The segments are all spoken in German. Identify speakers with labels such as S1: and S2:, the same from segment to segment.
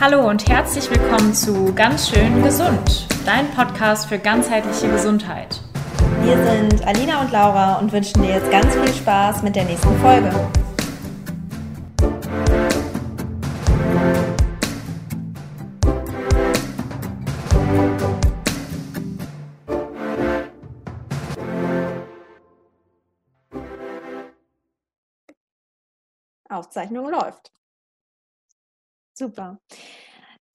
S1: Hallo und herzlich willkommen zu Ganz schön gesund, dein Podcast für ganzheitliche Gesundheit.
S2: Wir sind Alina und Laura und wünschen dir jetzt ganz viel Spaß mit der nächsten Folge. Aufzeichnung läuft. Super.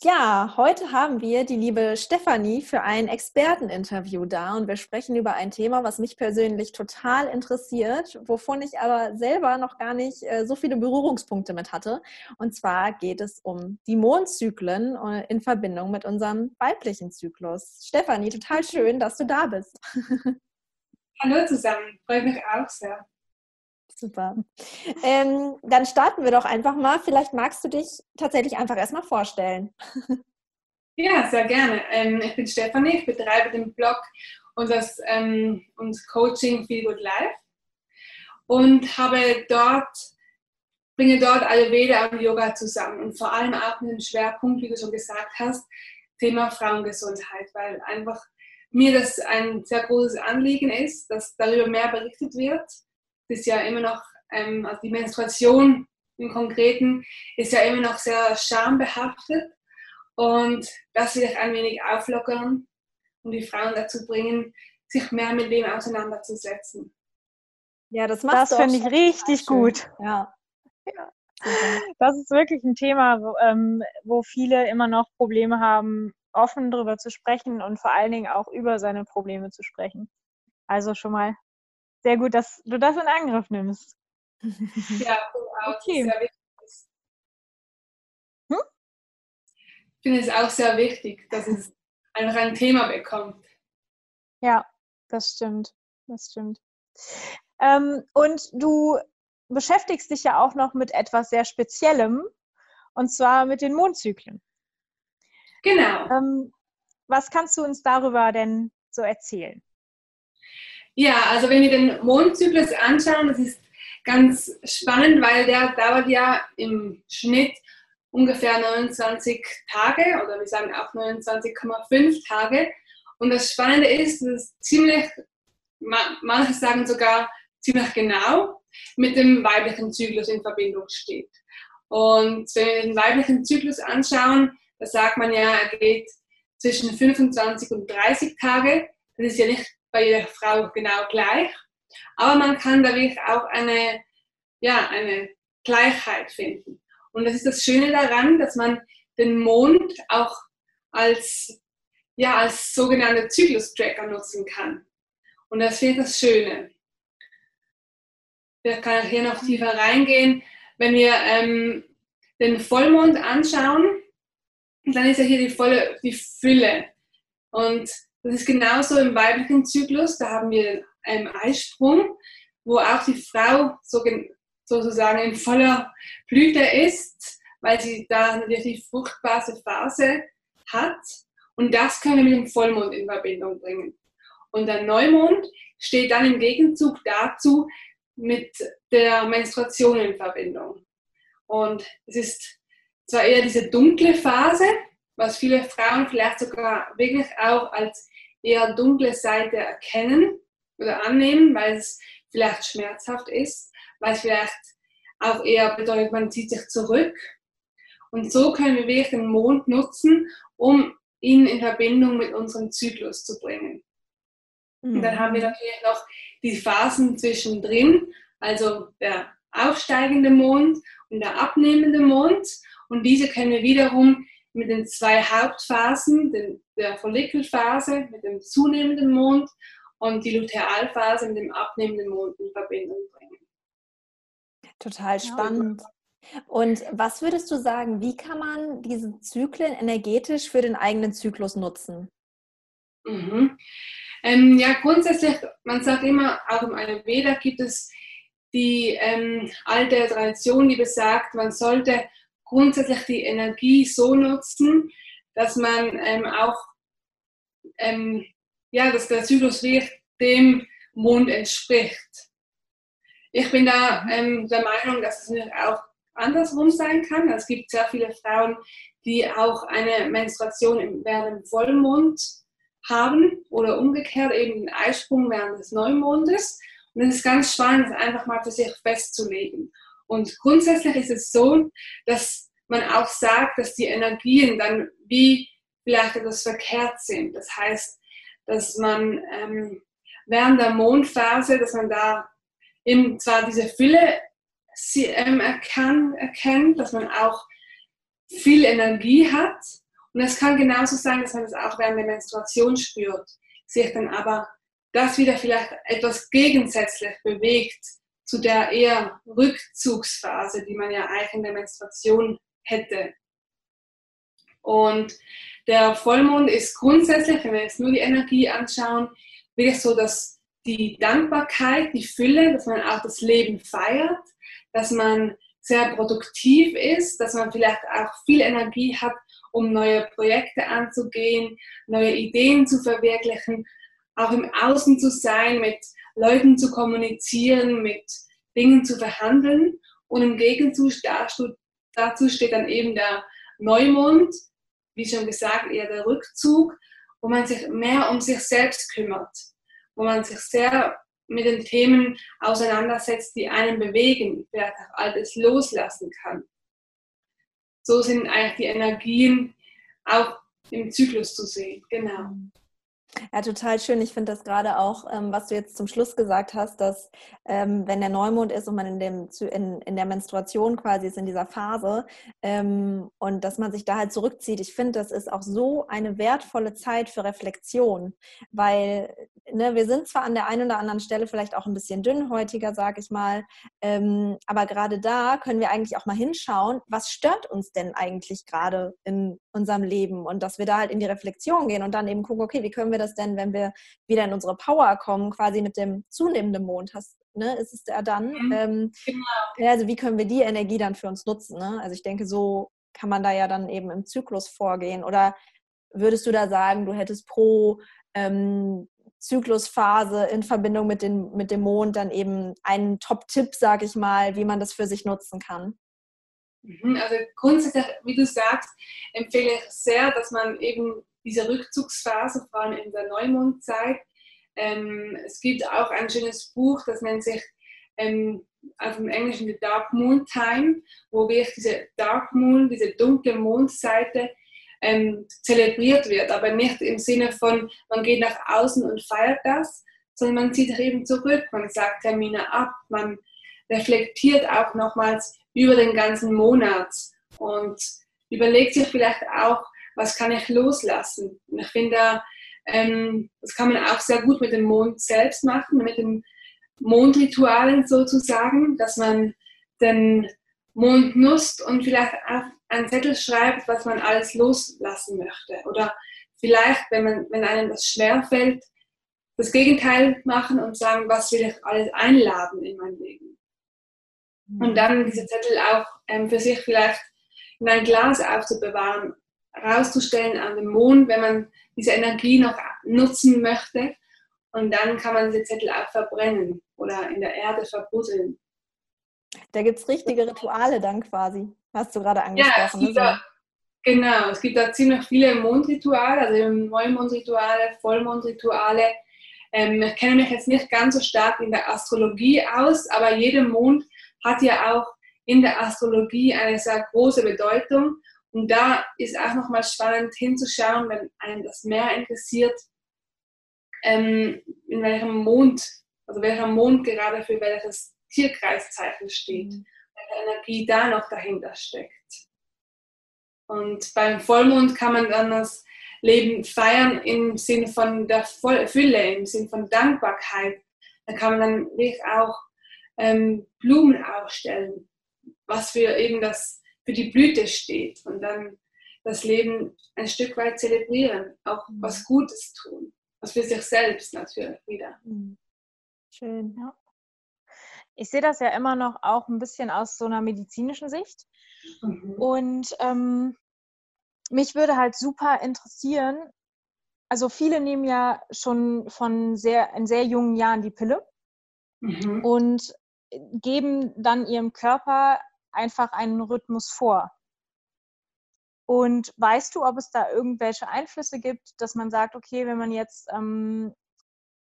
S2: Ja, heute haben wir die liebe Stefanie für ein Experteninterview da und wir sprechen über ein Thema, was mich persönlich total interessiert, wovon ich aber selber noch gar nicht äh, so viele Berührungspunkte mit hatte. Und zwar geht es um die Mondzyklen äh, in Verbindung mit unserem weiblichen Zyklus. Stefanie, total schön, dass du da bist.
S3: Hallo zusammen, freut mich auch sehr.
S2: Super. Ähm, dann starten wir doch einfach mal. Vielleicht magst du dich tatsächlich einfach erstmal vorstellen.
S3: Ja, sehr gerne. Ähm, ich bin Stefanie, ich betreibe den Blog und das ähm, und Coaching Feel Good Life und habe dort bringe dort Ayurveda und Yoga zusammen und vor allem auch dem Schwerpunkt, wie du schon gesagt hast, Thema Frauengesundheit, weil einfach mir das ein sehr großes Anliegen ist, dass darüber mehr berichtet wird ist ja immer noch, ähm, also die Menstruation im Konkreten ist ja immer noch sehr schambehaftet und das will ich ein wenig auflockern und die Frauen dazu bringen, sich mehr mit dem auseinanderzusetzen.
S4: Ja, das macht Das finde ich richtig gut. Ja. ja. Das ist wirklich ein Thema, wo, ähm, wo viele immer noch Probleme haben, offen darüber zu sprechen und vor allen Dingen auch über seine Probleme zu sprechen. Also schon mal sehr gut, dass du das in Angriff nimmst.
S3: Ja, auch okay. sehr wichtig. Hm? Ich finde es auch sehr wichtig, dass es einfach ein Thema bekommt.
S4: Ja, das stimmt. Das stimmt. Ähm, und du beschäftigst dich ja auch noch mit etwas sehr Speziellem, und zwar mit den Mondzyklen.
S3: Genau.
S4: Ähm, was kannst du uns darüber denn so erzählen?
S3: Ja, also wenn wir den Mondzyklus anschauen, das ist ganz spannend, weil der dauert ja im Schnitt ungefähr 29 Tage oder wir sagen auch 29,5 Tage. Und das Spannende ist, dass es ziemlich, manche sagen sogar ziemlich genau mit dem weiblichen Zyklus in Verbindung steht. Und wenn wir den weiblichen Zyklus anschauen, da sagt man ja, er geht zwischen 25 und 30 Tage. Das ist ja nicht bei jeder Frau genau gleich. Aber man kann dadurch auch eine, ja, eine Gleichheit finden. Und das ist das Schöne daran, dass man den Mond auch als, ja, als sogenannte Zyklus-Tracker nutzen kann. Und das ich das Schöne. Wir können hier noch tiefer reingehen. Wenn wir ähm, den Vollmond anschauen, dann ist ja hier die volle die Fülle. Und das ist genauso im weiblichen Zyklus. Da haben wir einen Eisprung, wo auch die Frau sozusagen in voller Blüte ist, weil sie da natürlich die fruchtbare Phase hat. Und das können wir mit dem Vollmond in Verbindung bringen. Und der Neumond steht dann im Gegenzug dazu mit der Menstruation in Verbindung. Und es ist zwar eher diese dunkle Phase, was viele Frauen vielleicht sogar wirklich auch als eher dunkle Seite erkennen oder annehmen, weil es vielleicht schmerzhaft ist, weil es vielleicht auch eher bedeutet, man zieht sich zurück. Und so können wir wirklich den Mond nutzen, um ihn in Verbindung mit unserem Zyklus zu bringen. Mhm. Und dann haben wir mhm. natürlich noch die Phasen zwischendrin, also der aufsteigende Mond und der abnehmende Mond. Und diese können wir wiederum mit den zwei Hauptphasen, den, der Follikelphase mit dem zunehmenden Mond und die Lutealphase mit dem abnehmenden Mond in Verbindung bringen.
S2: Total spannend. Und was würdest du sagen, wie kann man diese Zyklen energetisch für den eigenen Zyklus nutzen?
S3: Mhm. Ähm, ja, grundsätzlich, man sagt immer, auch im Ayurveda gibt es die ähm, alte Tradition, die besagt, man sollte grundsätzlich die Energie so nutzen, dass man ähm, auch, ähm, ja, dass der Zyklus wirklich dem Mond entspricht. Ich bin da ähm, der Meinung, dass es auch andersrum sein kann. Es gibt sehr viele Frauen, die auch eine Menstruation während dem Vollmond haben oder umgekehrt eben den Eisprung während des Neumondes. Und es ist ganz spannend, das einfach mal für sich festzulegen. Und grundsätzlich ist es so, dass man auch sagt, dass die Energien dann wie vielleicht etwas verkehrt sind. Das heißt, dass man ähm, während der Mondphase, dass man da eben zwar diese Fülle ähm, erkan, erkennt, dass man auch viel Energie hat. Und es kann genauso sein, dass man das auch während der Menstruation spürt, sich dann aber das wieder vielleicht etwas gegensätzlich bewegt zu der eher Rückzugsphase, die man ja eigentlich in der Menstruation hätte. Und der Vollmond ist grundsätzlich, wenn wir jetzt nur die Energie anschauen, wirklich so, dass die Dankbarkeit, die Fülle, dass man auch das Leben feiert, dass man sehr produktiv ist, dass man vielleicht auch viel Energie hat, um neue Projekte anzugehen, neue Ideen zu verwirklichen, auch im Außen zu sein, mit Leuten zu kommunizieren, mit Dingen zu verhandeln. Und im Gegenzug dazu steht dann eben der Neumond, wie schon gesagt, eher der Rückzug, wo man sich mehr um sich selbst kümmert, wo man sich sehr mit den Themen auseinandersetzt, die einen bewegen, vielleicht auch alles loslassen kann. So sind eigentlich die Energien auch im Zyklus zu sehen. Genau.
S2: Ja, total schön. Ich finde das gerade auch, ähm, was du jetzt zum Schluss gesagt hast, dass ähm, wenn der Neumond ist und man in, dem, in, in der Menstruation quasi ist, in dieser Phase, ähm, und dass man sich da halt zurückzieht. Ich finde, das ist auch so eine wertvolle Zeit für Reflexion, weil ne, wir sind zwar an der einen oder anderen Stelle vielleicht auch ein bisschen dünnhäutiger, sag ich mal, ähm, aber gerade da können wir eigentlich auch mal hinschauen, was stört uns denn eigentlich gerade in unserem Leben und dass wir da halt in die Reflexion gehen und dann eben gucken, okay, wie können wir das denn, wenn wir wieder in unsere Power kommen, quasi mit dem zunehmenden Mond, hast, ne, ist es ja dann, mhm, ähm, genau. also wie können wir die Energie dann für uns nutzen? Ne? Also ich denke, so kann man da ja dann eben im Zyklus vorgehen oder würdest du da sagen, du hättest pro ähm, Zyklusphase in Verbindung mit, den, mit dem Mond dann eben einen Top-Tipp, sage ich mal, wie man das für sich nutzen kann?
S3: Mhm, also grundsätzlich, wie du sagst, empfehle ich sehr, dass man eben diese Rückzugsphase, vor allem in der Neumondzeit, ähm, es gibt auch ein schönes Buch, das nennt sich ähm, auf dem Englischen The Dark Moon Time, wo wirklich diese Dark Moon, diese dunkle Mondseite ähm, zelebriert wird, aber nicht im Sinne von, man geht nach außen und feiert das, sondern man zieht eben zurück, man sagt Termine ab, man reflektiert auch nochmals über den ganzen Monat und überlegt sich vielleicht auch, was kann ich loslassen. Und ich finde, ähm, das kann man auch sehr gut mit dem Mond selbst machen, mit den Mondritualen sozusagen, dass man den Mond nutzt und vielleicht auch einen Zettel schreibt, was man alles loslassen möchte. Oder vielleicht, wenn, man, wenn einem das schwerfällt, das Gegenteil machen und sagen, was will ich alles einladen in mein Leben. Und mhm. dann diese Zettel auch ähm, für sich vielleicht in ein Glas aufzubewahren, rauszustellen an den Mond, wenn man diese Energie noch nutzen möchte. Und dann kann man diese Zettel auch verbrennen oder in der Erde verbuddeln.
S2: Da gibt es richtige Rituale dann quasi, hast du gerade angesprochen. Ja, es
S3: da, genau, es gibt da ziemlich viele Mondrituale, also Neumondrituale, Vollmondrituale. Ähm, ich kenne mich jetzt nicht ganz so stark in der Astrologie aus, aber jeder Mond hat ja auch in der Astrologie eine sehr große Bedeutung. Und da ist auch nochmal spannend hinzuschauen, wenn einen das mehr interessiert, ähm, in welchem Mond, also welcher Mond gerade für welches Tierkreiszeichen steht, mhm. welche Energie da noch dahinter steckt. Und beim Vollmond kann man dann das Leben feiern im Sinne von der Fülle, im Sinne von Dankbarkeit. Da kann man dann wirklich auch ähm, Blumen aufstellen, was für eben das, für die Blüte steht und dann das Leben ein Stück weit zelebrieren, auch mhm. was Gutes tun, was für sich selbst natürlich wieder. Mhm.
S4: Schön, ja. Ich sehe das ja immer noch auch ein bisschen aus so einer medizinischen Sicht. Mhm. Und ähm, mich würde halt super interessieren, also viele nehmen ja schon von sehr, in sehr jungen Jahren die Pille. Mhm. Und geben dann ihrem Körper einfach einen Rhythmus vor. Und weißt du, ob es da irgendwelche Einflüsse gibt, dass man sagt, okay, wenn man jetzt ähm,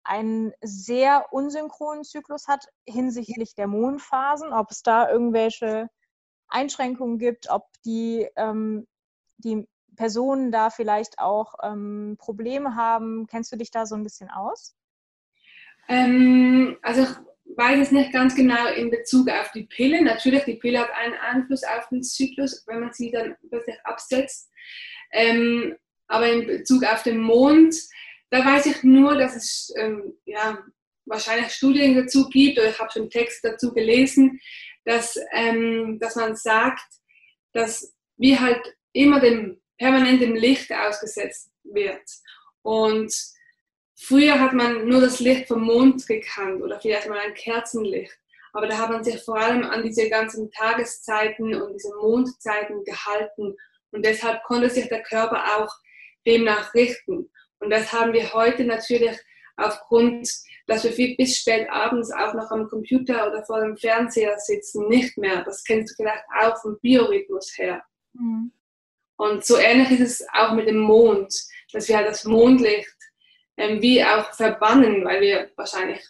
S4: einen sehr unsynchronen Zyklus hat hinsichtlich der Mondphasen, ob es da irgendwelche Einschränkungen gibt, ob die, ähm, die Personen da vielleicht auch ähm, Probleme haben. Kennst du dich da so ein bisschen aus?
S3: Ähm, also ich weiß es nicht ganz genau in Bezug auf die Pille. Natürlich, die Pille hat einen Einfluss auf den Zyklus, wenn man sie dann plötzlich absetzt. Ähm, aber in Bezug auf den Mond, da weiß ich nur, dass es ähm, ja, wahrscheinlich Studien dazu gibt, oder ich habe schon Text dazu gelesen, dass, ähm, dass man sagt, dass wir halt immer dem permanent Licht ausgesetzt wird. Und früher hat man nur das Licht vom Mond gekannt oder vielleicht mal ein Kerzenlicht. Aber da hat man sich vor allem an diese ganzen Tageszeiten und diese Mondzeiten gehalten. Und deshalb konnte sich der Körper auch demnach richten. Und das haben wir heute natürlich aufgrund, dass wir bis spät abends auch noch am Computer oder vor dem Fernseher sitzen, nicht mehr. Das kennst du vielleicht auch vom Biorhythmus her. Mhm. Und so ähnlich ist es auch mit dem Mond, dass wir halt das Mondlicht ähm, wie auch verbannen, weil wir wahrscheinlich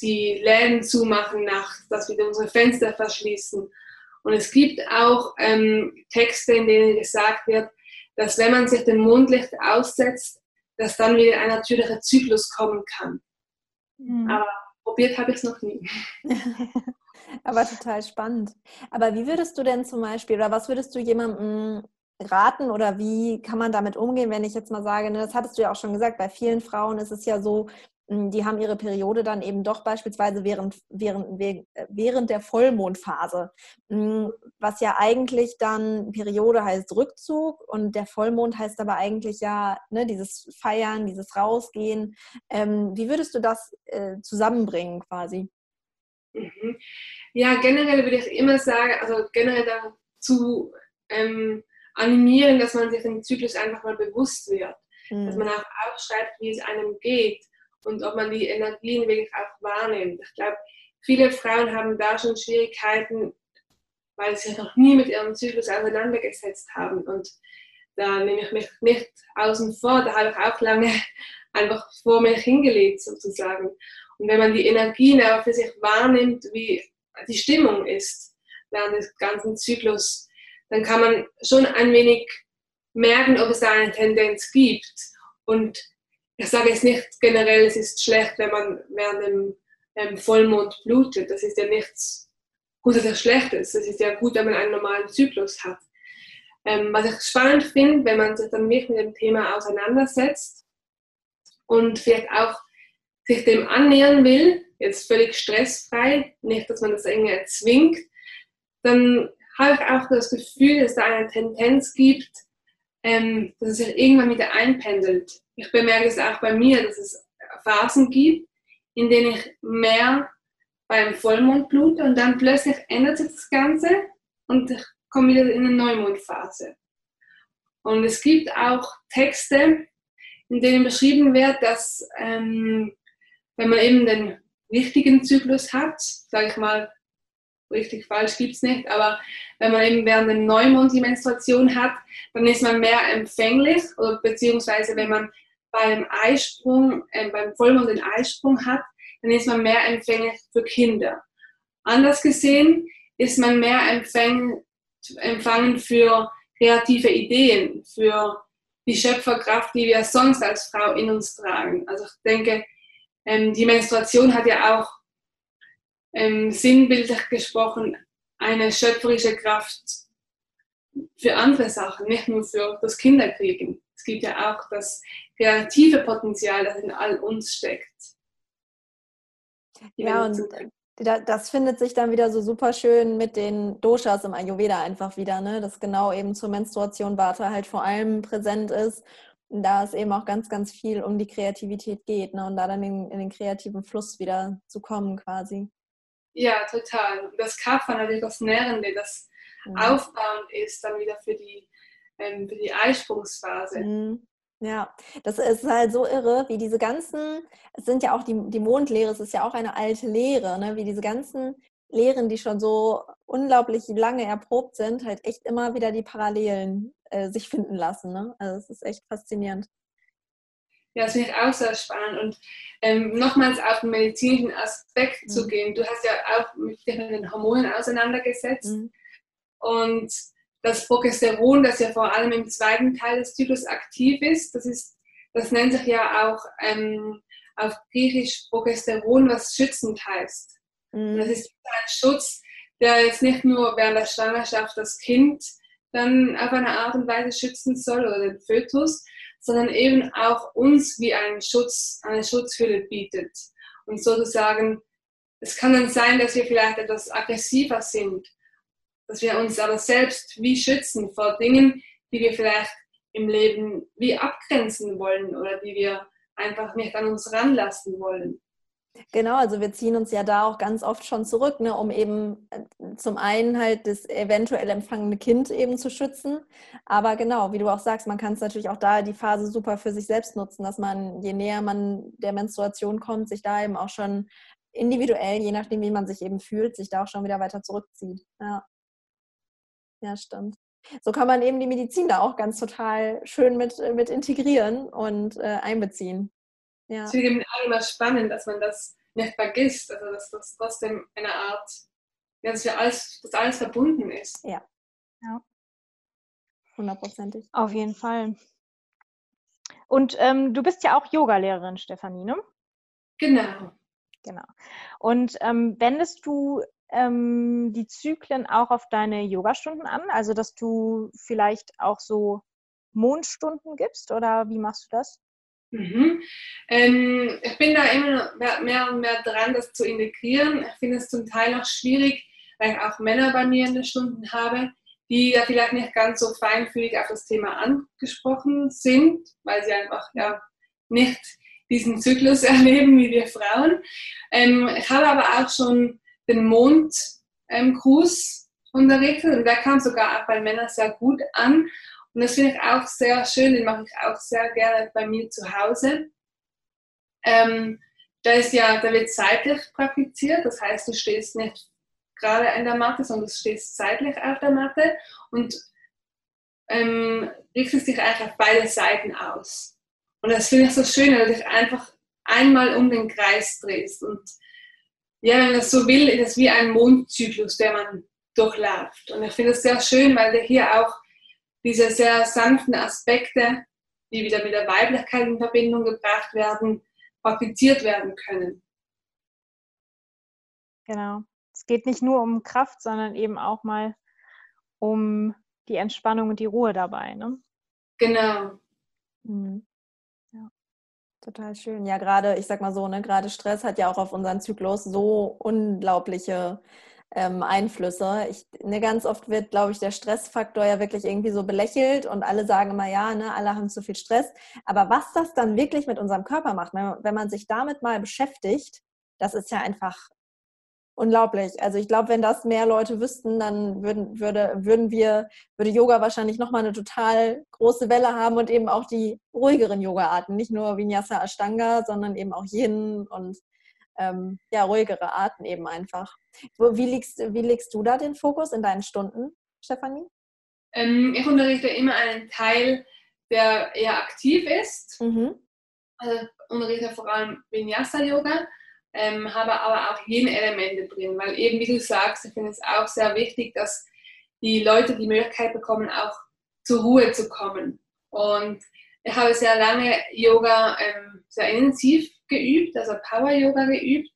S3: die Läden zumachen nachts, dass wir unsere Fenster verschließen. Und es gibt auch ähm, Texte, in denen gesagt wird, dass wenn man sich dem Mondlicht aussetzt, dass dann wieder ein natürlicher Zyklus kommen kann. Mhm. Aber probiert habe ich es noch nie.
S2: Aber total spannend. Aber wie würdest du denn zum Beispiel, oder was würdest du jemandem raten oder wie kann man damit umgehen, wenn ich jetzt mal sage, ne, das hattest du ja auch schon gesagt, bei vielen Frauen ist es ja so, die haben ihre Periode dann eben doch beispielsweise während, während, während der Vollmondphase, hm, was ja eigentlich dann Periode heißt Rückzug und der Vollmond heißt aber eigentlich ja ne, dieses Feiern, dieses Rausgehen. Ähm, wie würdest du das äh, zusammenbringen quasi?
S3: Mhm. Ja, generell würde ich immer sagen, also generell dazu ähm, animieren, dass man sich den Zyklus einfach mal bewusst wird. Mhm. Dass man auch aufschreibt, wie es einem geht und ob man die Energien wirklich auch wahrnimmt. Ich glaube, viele Frauen haben da schon Schwierigkeiten, weil sie noch nie mit ihrem Zyklus auseinandergesetzt haben. Und da nehme ich mich nicht außen vor, da habe ich auch lange einfach vor mir hingelegt sozusagen. Und wenn man die Energien auch für sich wahrnimmt, wie die Stimmung ist während des ganzen Zyklus, dann kann man schon ein wenig merken, ob es da eine Tendenz gibt. Und ich sage jetzt nicht generell, es ist schlecht, wenn man während dem ähm, Vollmond blutet. Das ist ja nichts Gutes oder Schlechtes. Es ist ja gut, wenn man einen normalen Zyklus hat. Ähm, was ich spannend finde, wenn man sich dann wirklich mit dem Thema auseinandersetzt und vielleicht auch sich dem annähern will, jetzt völlig stressfrei, nicht, dass man das irgendwie erzwingt, dann habe ich auch das Gefühl, dass da eine Tendenz gibt, ähm, dass es sich irgendwann wieder einpendelt. Ich bemerke es auch bei mir, dass es Phasen gibt, in denen ich mehr beim Vollmond blute und dann plötzlich ändert sich das Ganze und ich komme wieder in eine Neumondphase. Und es gibt auch Texte, in denen beschrieben wird, dass ähm, wenn man eben den richtigen Zyklus hat, sage ich mal richtig falsch gibt es nicht, aber wenn man eben während dem Neumond die Menstruation hat, dann ist man mehr empfänglich, oder beziehungsweise wenn man beim Eisprung, äh, beim Vollmond den Eisprung hat, dann ist man mehr empfänglich für Kinder. Anders gesehen ist man mehr empfäng, empfangen für kreative Ideen, für die Schöpferkraft, die wir sonst als Frau in uns tragen. Also ich denke, ähm, die Menstruation hat ja auch ähm, sinnbildlich gesprochen eine schöpferische Kraft für andere Sachen, nicht nur für das Kinderkriegen. Es gibt ja auch das kreative Potenzial, das in all uns steckt.
S2: Ja, und das findet sich dann wieder so super schön mit den Doshas im Ayurveda einfach wieder, ne? dass genau eben zur Menstruation Vata halt vor allem präsent ist. Da es eben auch ganz, ganz viel um die Kreativität geht ne? und da dann in, in den kreativen Fluss wieder zu kommen quasi.
S3: Ja, total. Das Kapha natürlich das Nährende, das mhm. aufbauend ist dann wieder für die, ähm, für die Eisprungsphase.
S2: Mhm. Ja, das ist halt so irre, wie diese ganzen, es sind ja auch die, die Mondlehre, es ist ja auch eine alte Lehre, ne? wie diese ganzen Lehren, die schon so unglaublich lange erprobt sind, halt echt immer wieder die Parallelen äh, sich finden lassen. Ne? Also es ist echt faszinierend.
S3: Ja, das finde ich auch sehr spannend. Und ähm, nochmals auf den medizinischen Aspekt mhm. zu gehen. Du hast ja auch mit den Hormonen auseinandergesetzt. Mhm. Und das Progesteron, das ja vor allem im zweiten Teil des Zyklus aktiv ist, das ist, das nennt sich ja auch ähm, auf Griechisch Progesteron, was schützend heißt. Mhm. Das ist ein Schutz, der jetzt nicht nur während der Schwangerschaft das Kind dann auf eine Art und Weise schützen soll oder den Fötus, sondern eben auch uns wie einen Schutz, eine Schutzhülle bietet. Und sozusagen, es kann dann sein, dass wir vielleicht etwas aggressiver sind, dass wir uns aber selbst wie schützen vor Dingen, die wir vielleicht im Leben wie abgrenzen wollen oder die wir einfach nicht an uns ranlassen wollen.
S2: Genau, also wir ziehen uns ja da auch ganz oft schon zurück, ne, um eben äh, zum einen halt das eventuell empfangene Kind eben zu schützen. Aber genau, wie du auch sagst, man kann es natürlich auch da die Phase super für sich selbst nutzen, dass man, je näher man der Menstruation kommt, sich da eben auch schon individuell, je nachdem, wie man sich eben fühlt, sich da auch schon wieder weiter zurückzieht. Ja, ja stimmt. So kann man eben die Medizin da auch ganz total schön mit, mit integrieren und äh, einbeziehen.
S3: Ja. Ich finde es auch immer spannend, dass man das nicht vergisst, also dass das trotzdem eine Art, dass, wir alles, dass alles verbunden ist.
S2: Ja. Ja. Hundertprozentig.
S4: Auf jeden Fall. Und ähm, du bist ja auch Yogalehrerin, Stefanie, ne?
S3: Genau.
S4: Genau. Und ähm, wendest du ähm, die Zyklen auch auf deine Yogastunden an? Also, dass du vielleicht auch so Mondstunden gibst oder wie machst du das?
S3: Mhm. Ähm, ich bin da immer mehr und mehr dran, das zu integrieren. Ich finde es zum Teil auch schwierig, weil ich auch Männer bei mir in den Stunden habe, die da vielleicht nicht ganz so feinfühlig auf das Thema angesprochen sind, weil sie einfach ja nicht diesen Zyklus erleben wie wir Frauen. Ähm, ich habe aber auch schon den Mondgruß ähm, unterrichtet und der kam sogar auch bei Männern sehr gut an. Und das finde ich auch sehr schön, den mache ich auch sehr gerne bei mir zu Hause. Ähm, da ist ja, da wird seitlich praktiziert, das heißt, du stehst nicht gerade in der Matte, sondern du stehst seitlich auf der Matte und ähm, richtest dich eigentlich auf beide Seiten aus. Und das finde ich so schön, weil du dich einfach einmal um den Kreis drehst. Und ja, wenn man das so will, ist es wie ein Mondzyklus, der man durchläuft. Und ich finde es sehr schön, weil hier auch diese sehr sanften Aspekte, die wieder mit der Weiblichkeit in Verbindung gebracht werden, praktiziert werden können.
S4: Genau. Es geht nicht nur um Kraft, sondern eben auch mal um die Entspannung und die Ruhe dabei. Ne?
S3: Genau.
S2: Mhm. Total schön. Ja, gerade, ich sag mal so, ne, gerade Stress hat ja auch auf unseren Zyklus so unglaubliche ähm, Einflüsse. Ich, ne, ganz oft wird, glaube ich, der Stressfaktor ja wirklich irgendwie so belächelt und alle sagen immer, ja, ne, alle haben zu viel Stress. Aber was das dann wirklich mit unserem Körper macht, wenn, wenn man sich damit mal beschäftigt, das ist ja einfach unglaublich. Also ich glaube, wenn das mehr Leute wüssten, dann würden, würde, würden wir, würde Yoga wahrscheinlich nochmal eine total große Welle haben und eben auch die ruhigeren Yoga-Arten, nicht nur Vinyasa Ashtanga, sondern eben auch Yin und ähm, ja, ruhigere Arten eben einfach. Wie legst, wie legst du da den Fokus in deinen Stunden, Stefanie?
S3: Ähm, ich unterrichte immer einen Teil, der eher aktiv ist. Mhm. Also unterrichte vor allem Vinyasa-Yoga, ähm, habe aber auch jene Elemente drin, weil eben, wie du sagst, ich finde es auch sehr wichtig, dass die Leute die Möglichkeit bekommen, auch zur Ruhe zu kommen. Und ich habe sehr lange Yoga ähm, sehr intensiv geübt, also Power Yoga geübt.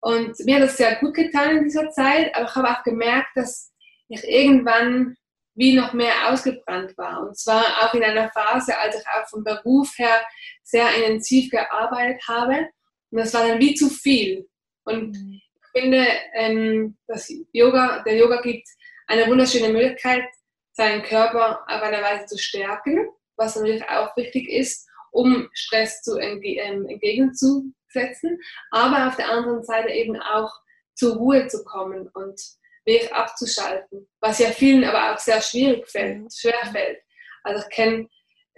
S3: Und mir hat das sehr gut getan in dieser Zeit, aber ich habe auch gemerkt, dass ich irgendwann wie noch mehr ausgebrannt war. Und zwar auch in einer Phase, als ich auch vom Beruf her sehr intensiv gearbeitet habe. Und das war dann wie zu viel. Und mhm. ich finde, ähm, dass Yoga, der Yoga gibt eine wunderschöne Möglichkeit, seinen Körper auf eine Weise zu stärken, was natürlich auch wichtig ist, um Stress zu entge ähm, entgegenzusetzen, aber auf der anderen Seite eben auch zur Ruhe zu kommen und wirklich abzuschalten, was ja vielen aber auch sehr schwierig fällt, schwer fällt. Also ich kenne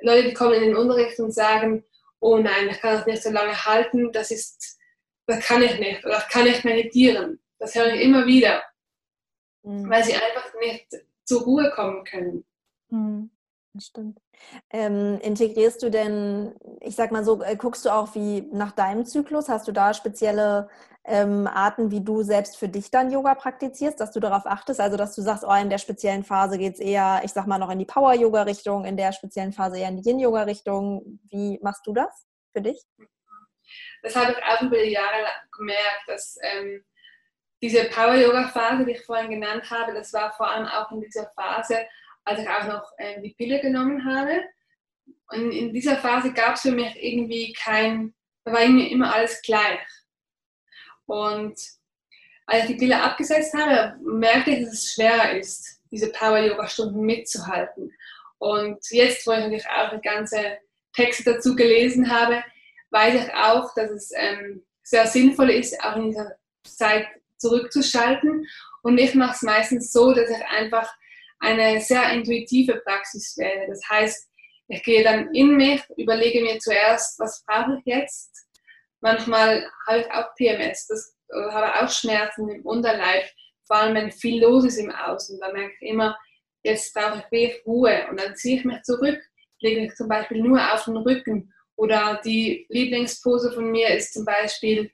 S3: Leute, die kommen in den Unterricht und sagen, oh nein, ich kann das nicht so lange halten, das ist, das kann ich nicht oder ich kann nicht meditieren. Das höre ich immer wieder. mhm. weil sie einfach nicht zur Ruhe kommen können.
S2: Mhm. Das stimmt. Ähm, integrierst du denn, ich sag mal so, äh, guckst du auch wie nach deinem Zyklus? Hast du da spezielle ähm, Arten, wie du selbst für dich dann Yoga praktizierst, dass du darauf achtest? Also, dass du sagst, oh, in der speziellen Phase geht es eher, ich sag mal, noch in die Power-Yoga-Richtung, in der speziellen Phase eher in die Yin-Yoga-Richtung. Wie machst du das für dich?
S3: Das habe ich auch über die Jahre gemerkt, dass ähm, diese Power-Yoga-Phase, die ich vorhin genannt habe, das war vor allem auch in dieser Phase, als ich auch noch ähm, die Pille genommen habe. Und in dieser Phase gab es für mich irgendwie kein, da war irgendwie immer alles gleich. Und als ich die Pille abgesetzt habe, merkte ich, dass es schwerer ist, diese Power-Yoga-Stunden mitzuhalten. Und jetzt, wo ich natürlich auch die ganze Texte dazu gelesen habe, weiß ich auch, dass es ähm, sehr sinnvoll ist, auch in dieser Zeit zurückzuschalten. Und ich mache es meistens so, dass ich einfach eine sehr intuitive Praxis wähle. Das heißt, ich gehe dann in mich, überlege mir zuerst, was brauche ich jetzt. Manchmal habe ich auch PMS, das habe auch Schmerzen im Unterleib, vor allem wenn viel los ist im Außen. Da merke ich immer, jetzt brauche ich wirklich Ruhe und dann ziehe ich mich zurück, lege mich zum Beispiel nur auf den Rücken. Oder die Lieblingspose von mir ist zum Beispiel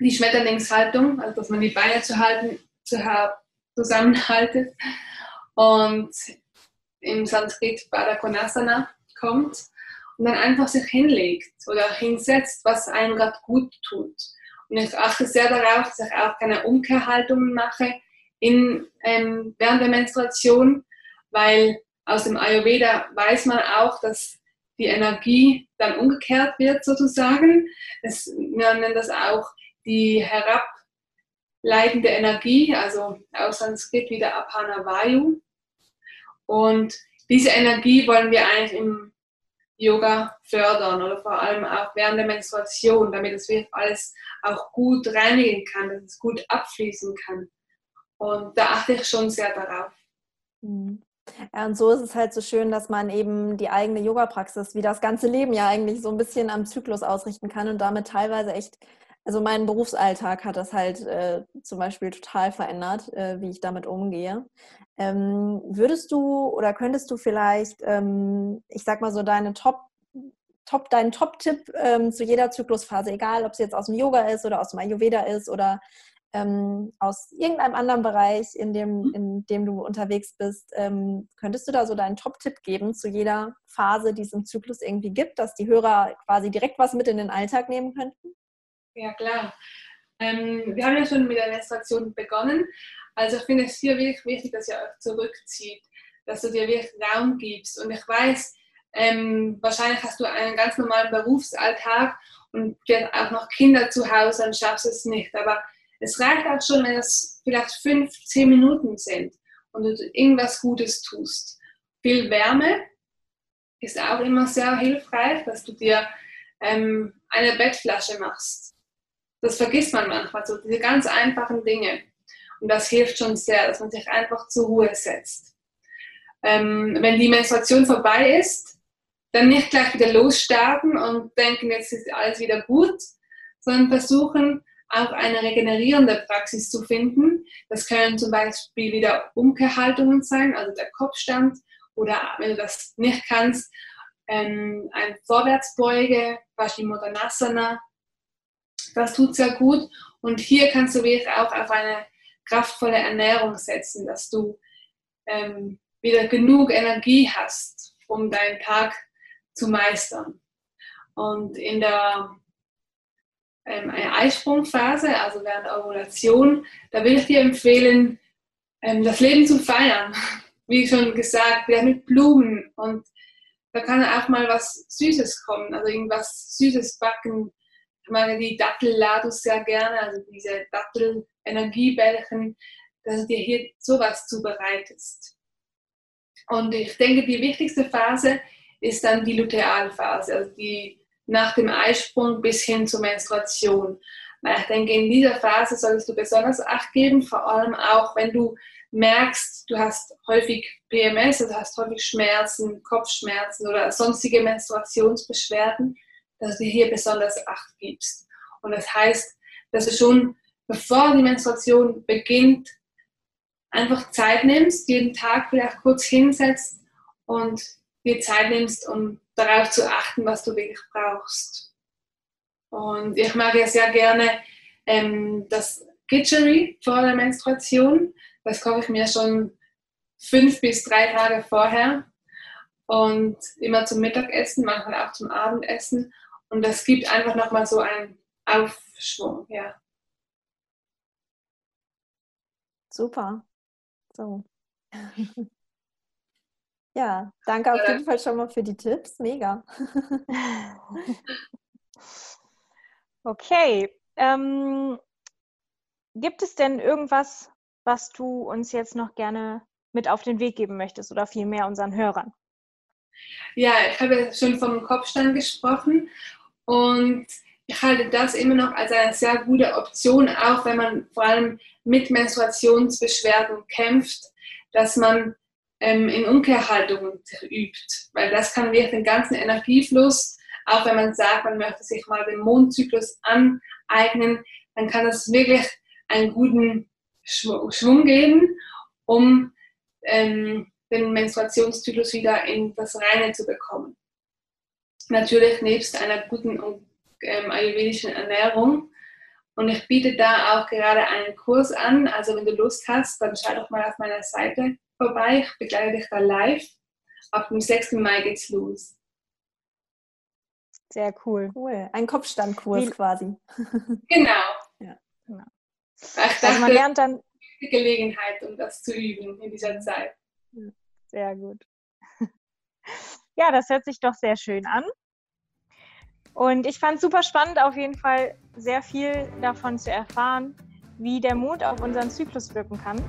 S3: die Schmetterlingshaltung, also dass man die Beine zu halten, zu zusammenhaltet und im Sanskrit Badakonasana kommt und dann einfach sich hinlegt oder hinsetzt, was einem gerade gut tut. Und ich achte sehr darauf, dass ich auch keine Umkehrhaltungen mache in, ähm, während der Menstruation, weil aus dem Ayurveda weiß man auch, dass die Energie dann umgekehrt wird sozusagen. Das, wir nennen das auch die herableitende Energie, also aus Sanskrit wieder Apana Vayu. Und diese Energie wollen wir eigentlich im Yoga fördern oder vor allem auch während der Menstruation, damit es alles auch gut reinigen kann, dass es gut abfließen kann. Und da achte ich schon sehr darauf.
S2: Mhm. Ja, und so ist es halt so schön, dass man eben die eigene Yoga-Praxis wie das ganze Leben ja eigentlich so ein bisschen am Zyklus ausrichten kann und damit teilweise echt, also mein Berufsalltag hat das halt äh, zum Beispiel total verändert, äh, wie ich damit umgehe. Ähm, würdest du oder könntest du vielleicht, ähm, ich sag mal so, deine Top, Top, deinen Top-Tipp ähm, zu jeder Zyklusphase, egal ob es jetzt aus dem Yoga ist oder aus dem Ayurveda ist oder ähm, aus irgendeinem anderen Bereich, in dem, mhm. in dem du unterwegs bist, ähm, könntest du da so deinen Top-Tipp geben zu jeder Phase, die es im Zyklus irgendwie gibt, dass die Hörer quasi direkt was mit in den Alltag nehmen könnten?
S3: Ja, klar. Ähm, wir haben ja schon mit der Menstruation begonnen. Also ich finde es hier wirklich wichtig, dass ihr euch zurückzieht, dass du dir wirklich Raum gibst. Und ich weiß, ähm, wahrscheinlich hast du einen ganz normalen Berufsalltag und vielleicht auch noch Kinder zu Hause und schaffst es nicht. Aber es reicht auch schon, wenn es vielleicht fünf, zehn Minuten sind und du irgendwas Gutes tust. Viel Wärme ist auch immer sehr hilfreich, dass du dir ähm, eine Bettflasche machst das vergisst man manchmal, so diese ganz einfachen Dinge. Und das hilft schon sehr, dass man sich einfach zur Ruhe setzt. Ähm, wenn die Menstruation vorbei ist, dann nicht gleich wieder losstarten und denken, jetzt ist alles wieder gut, sondern versuchen, auch eine regenerierende Praxis zu finden. Das können zum Beispiel wieder Umkehrhaltungen sein, also der Kopfstand oder wenn du das nicht kannst, ähm, ein Vorwärtsbeuge, Modernasana das tut sehr gut. Und hier kannst du wirklich auch auf eine kraftvolle Ernährung setzen, dass du ähm, wieder genug Energie hast, um deinen Tag zu meistern. Und in der ähm, Eisprungphase, also während der Ovulation, da will ich dir empfehlen, ähm, das Leben zu feiern. Wie schon gesagt, ja, mit Blumen und da kann auch mal was Süßes kommen, also irgendwas Süßes backen, ich meine die Dattelladus sehr gerne, also diese Dattel-Energiebällchen, dass du dir hier sowas zubereitest. Und ich denke, die wichtigste Phase ist dann die Lutealphase, also die nach dem Eisprung bis hin zur Menstruation. Weil ich denke, in dieser Phase solltest du besonders Acht geben, vor allem auch, wenn du merkst, du hast häufig PMS, also hast häufig Schmerzen, Kopfschmerzen oder sonstige Menstruationsbeschwerden, dass du hier besonders Acht gibst. Und das heißt, dass du schon, bevor die Menstruation beginnt, einfach Zeit nimmst, jeden Tag vielleicht kurz hinsetzt und dir Zeit nimmst, um darauf zu achten, was du wirklich brauchst. Und ich mag ja sehr gerne ähm, das Gitchery vor der Menstruation. Das koche ich mir schon fünf bis drei Tage vorher und immer zum Mittagessen, manchmal auch zum Abendessen. Und das gibt einfach nochmal so einen Aufschwung, ja.
S2: Super. So. ja, danke auf jeden Fall schon mal für die Tipps. Mega.
S4: okay. Ähm, gibt es denn irgendwas, was du uns jetzt noch gerne mit auf den Weg geben möchtest oder vielmehr unseren Hörern?
S3: Ja, ich habe ja schon vom Kopfstand gesprochen und ich halte das immer noch als eine sehr gute Option, auch wenn man vor allem mit Menstruationsbeschwerden kämpft, dass man ähm, in Umkehrhaltungen übt, weil das kann wirklich den ganzen Energiefluss, auch wenn man sagt, man möchte sich mal den Mondzyklus aneignen, dann kann das wirklich einen guten Schwung geben, um ähm, den Menstruationszyklus wieder in das Reine zu bekommen. Natürlich nebst einer guten ähm, ayurvedischen Ernährung. Und ich biete da auch gerade einen Kurs an. Also wenn du Lust hast, dann schau doch mal auf meiner Seite vorbei. Ich begleite dich da live. Ab dem 6. Mai geht's los.
S4: Sehr cool.
S2: Cool. Ein Kopfstandkurs Wie, quasi.
S3: Genau. Ja. genau. Ich dachte, also man lernt dann die Gelegenheit, um das zu üben in dieser Zeit.
S4: Sehr gut. Ja, das hört sich doch sehr schön an. Und ich fand es super spannend, auf jeden Fall sehr viel davon zu erfahren, wie der Mond auf unseren Zyklus wirken kann.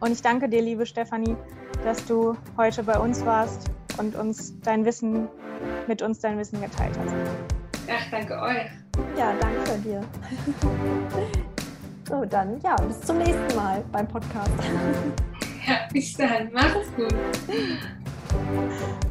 S4: Und ich danke dir, liebe Stefanie, dass du heute bei uns warst und uns dein Wissen, mit uns dein Wissen geteilt hast.
S3: Ja, danke euch.
S2: Ja, danke dir. So, dann ja, bis zum nächsten Mal beim Podcast.
S3: Ja, bis dann. Mach es gut.